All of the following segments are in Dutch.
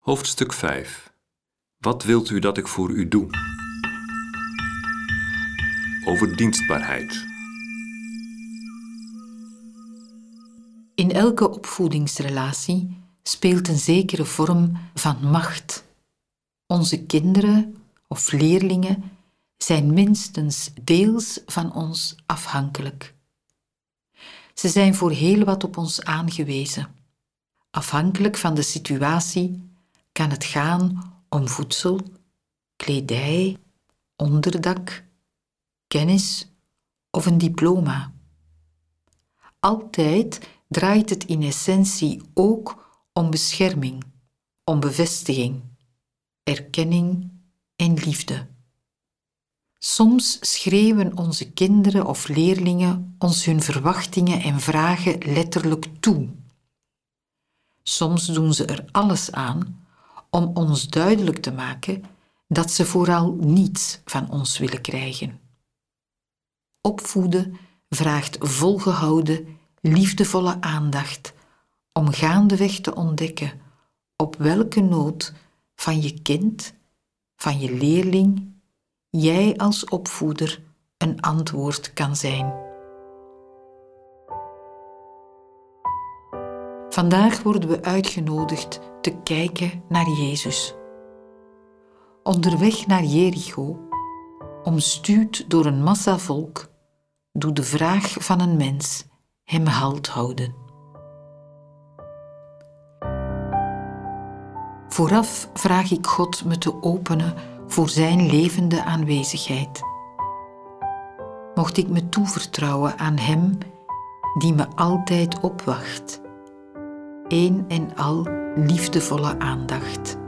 Hoofdstuk 5 Wat wilt u dat ik voor u doe? Over dienstbaarheid. In elke opvoedingsrelatie speelt een zekere vorm van macht. Onze kinderen of leerlingen zijn minstens deels van ons afhankelijk. Ze zijn voor heel wat op ons aangewezen. Afhankelijk van de situatie kan het gaan om voedsel, kledij, onderdak, kennis of een diploma. Altijd draait het in essentie ook om bescherming, om bevestiging, erkenning en liefde. Soms schreeuwen onze kinderen of leerlingen ons hun verwachtingen en vragen letterlijk toe. Soms doen ze er alles aan om ons duidelijk te maken dat ze vooral niets van ons willen krijgen. Opvoeden vraagt volgehouden, liefdevolle aandacht om gaandeweg te ontdekken op welke nood van je kind, van je leerling, jij als opvoeder een antwoord kan zijn. Vandaag worden we uitgenodigd te kijken naar Jezus. Onderweg naar Jericho, omstuwd door een massa volk, doet de vraag van een mens hem halt houden. Vooraf vraag ik God me te openen voor Zijn levende aanwezigheid. Mocht ik me toevertrouwen aan Hem die me altijd opwacht, één en al liefdevolle aandacht.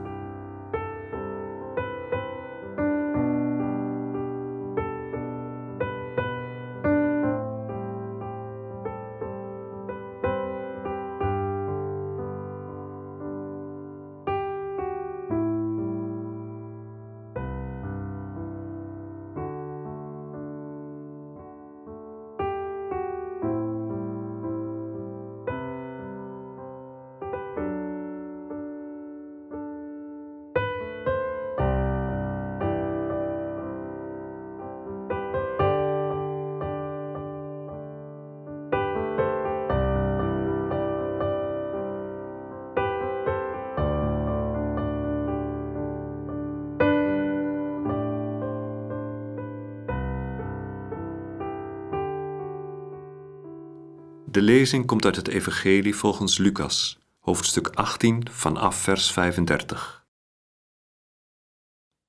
De lezing komt uit het Evangelie volgens Lucas, hoofdstuk 18 vanaf vers 35.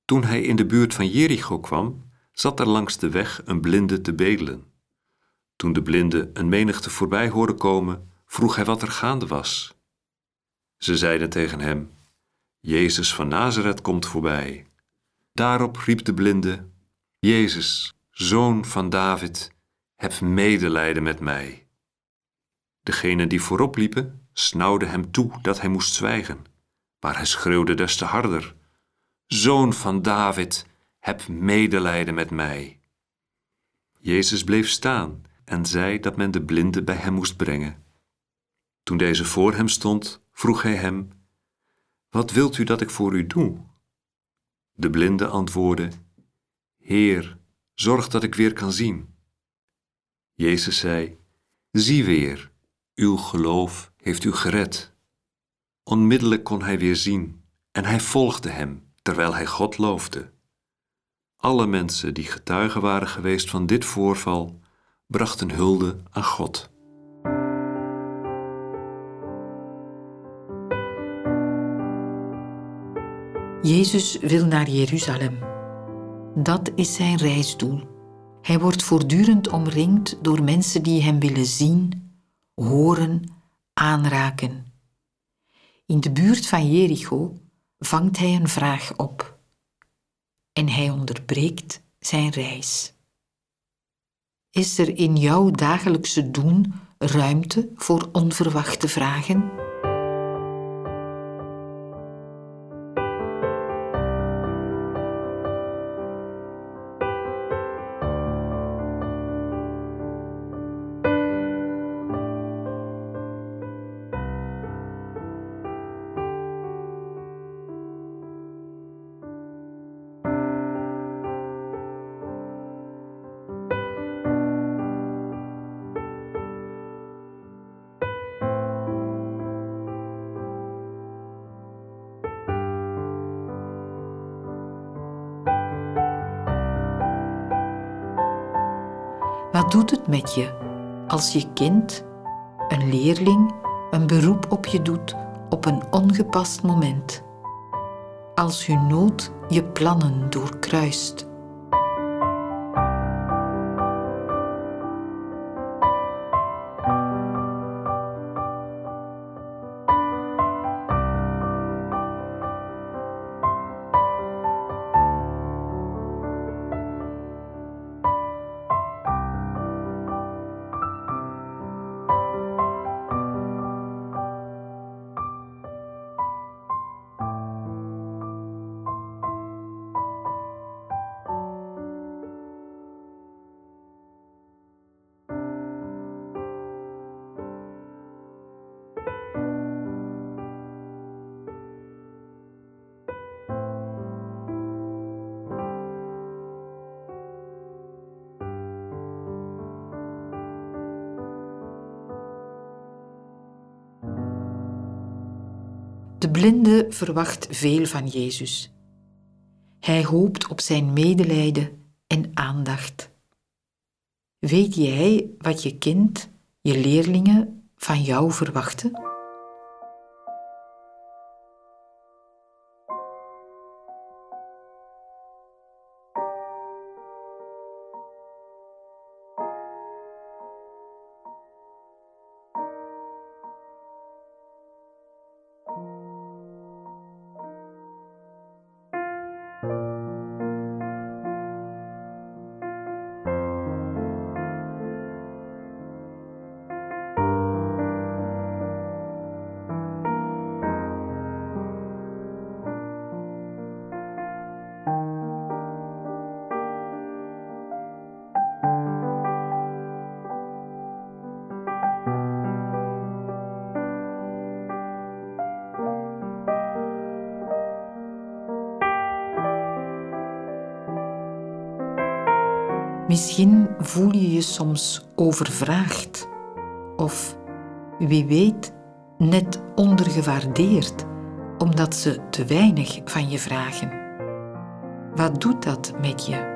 Toen hij in de buurt van Jericho kwam, zat er langs de weg een blinde te bedelen. Toen de blinde een menigte voorbij hoorde komen, vroeg hij wat er gaande was. Ze zeiden tegen hem: Jezus van Nazareth komt voorbij. Daarop riep de blinde: Jezus, zoon van David, heb medelijden met mij. Degenen die voorop liepen, snauwden hem toe dat hij moest zwijgen, maar hij schreeuwde des te harder: Zoon van David, heb medelijden met mij. Jezus bleef staan en zei dat men de blinde bij hem moest brengen. Toen deze voor hem stond, vroeg hij hem: Wat wilt u dat ik voor u doe? De blinde antwoordde: Heer, zorg dat ik weer kan zien. Jezus zei: Zie weer uw geloof heeft u gered. Onmiddellijk kon hij weer zien en hij volgde hem terwijl hij God loofde. Alle mensen die getuigen waren geweest van dit voorval, brachten hulde aan God. Jezus wil naar Jeruzalem. Dat is zijn reisdoel. Hij wordt voortdurend omringd door mensen die hem willen zien horen, aanraken. In de buurt van Jericho vangt hij een vraag op en hij onderbreekt zijn reis. Is er in jouw dagelijkse doen ruimte voor onverwachte vragen? Wat doet het met je als je kind, een leerling, een beroep op je doet op een ongepast moment? Als hun nood je plannen doorkruist? De blinde verwacht veel van Jezus. Hij hoopt op zijn medelijden en aandacht. Weet jij wat je kind, je leerlingen van jou verwachten? Misschien voel je je soms overvraagd of, wie weet, net ondergewaardeerd omdat ze te weinig van je vragen. Wat doet dat met je?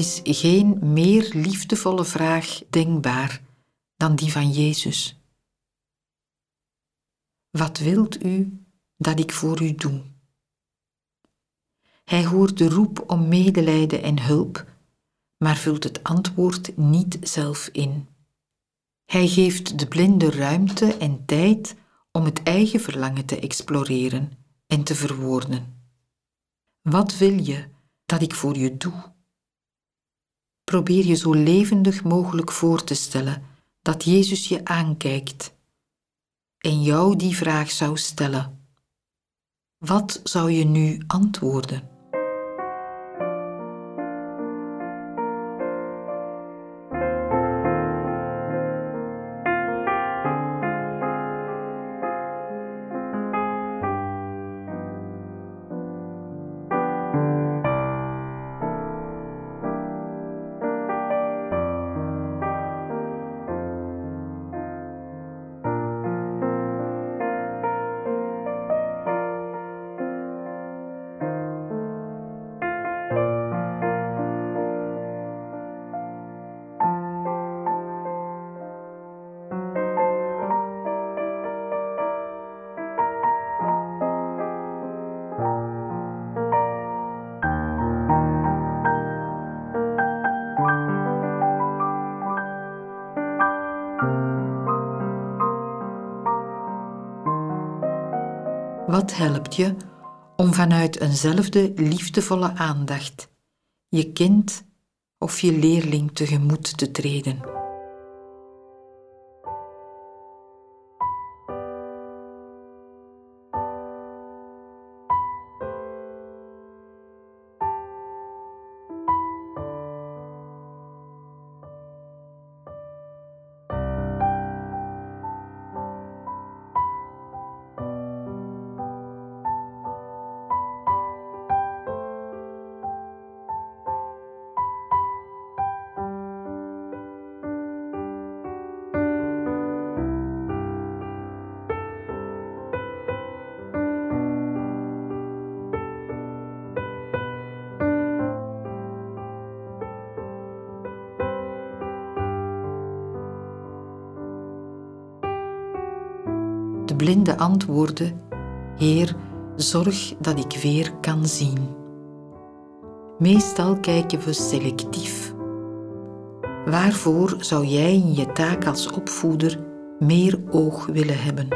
Is geen meer liefdevolle vraag denkbaar dan die van Jezus. Wat wilt u dat ik voor u doe? Hij hoort de roep om medelijden en hulp, maar vult het antwoord niet zelf in. Hij geeft de blinde ruimte en tijd om het eigen verlangen te exploreren en te verwoorden. Wat wil je dat ik voor je doe? Probeer je zo levendig mogelijk voor te stellen dat Jezus je aankijkt en jou die vraag zou stellen. Wat zou je nu antwoorden? Wat helpt je om vanuit eenzelfde liefdevolle aandacht je kind of je leerling tegemoet te treden? Blinde antwoordde: Heer, zorg dat ik weer kan zien. Meestal kijken we selectief. Waarvoor zou jij in je taak als opvoeder meer oog willen hebben?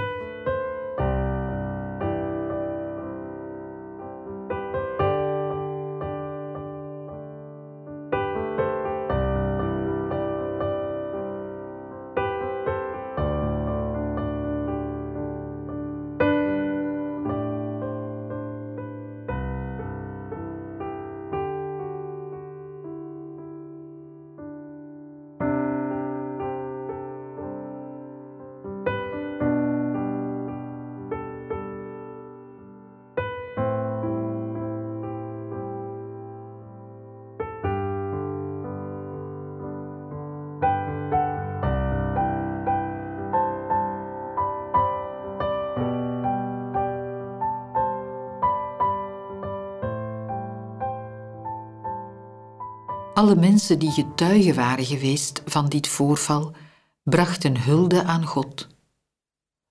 Alle mensen die getuigen waren geweest van dit voorval brachten hulde aan God.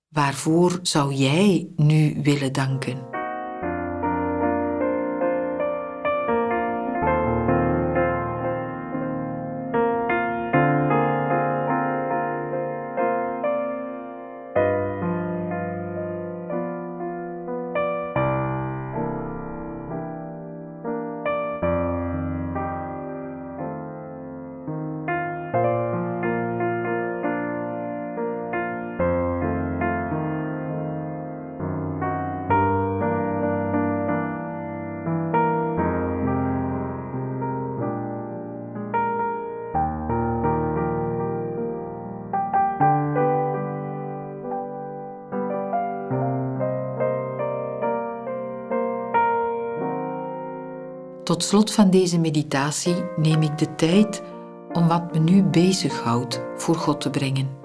Waarvoor zou jij nu willen danken? Tot slot van deze meditatie neem ik de tijd om wat me nu bezighoudt voor God te brengen.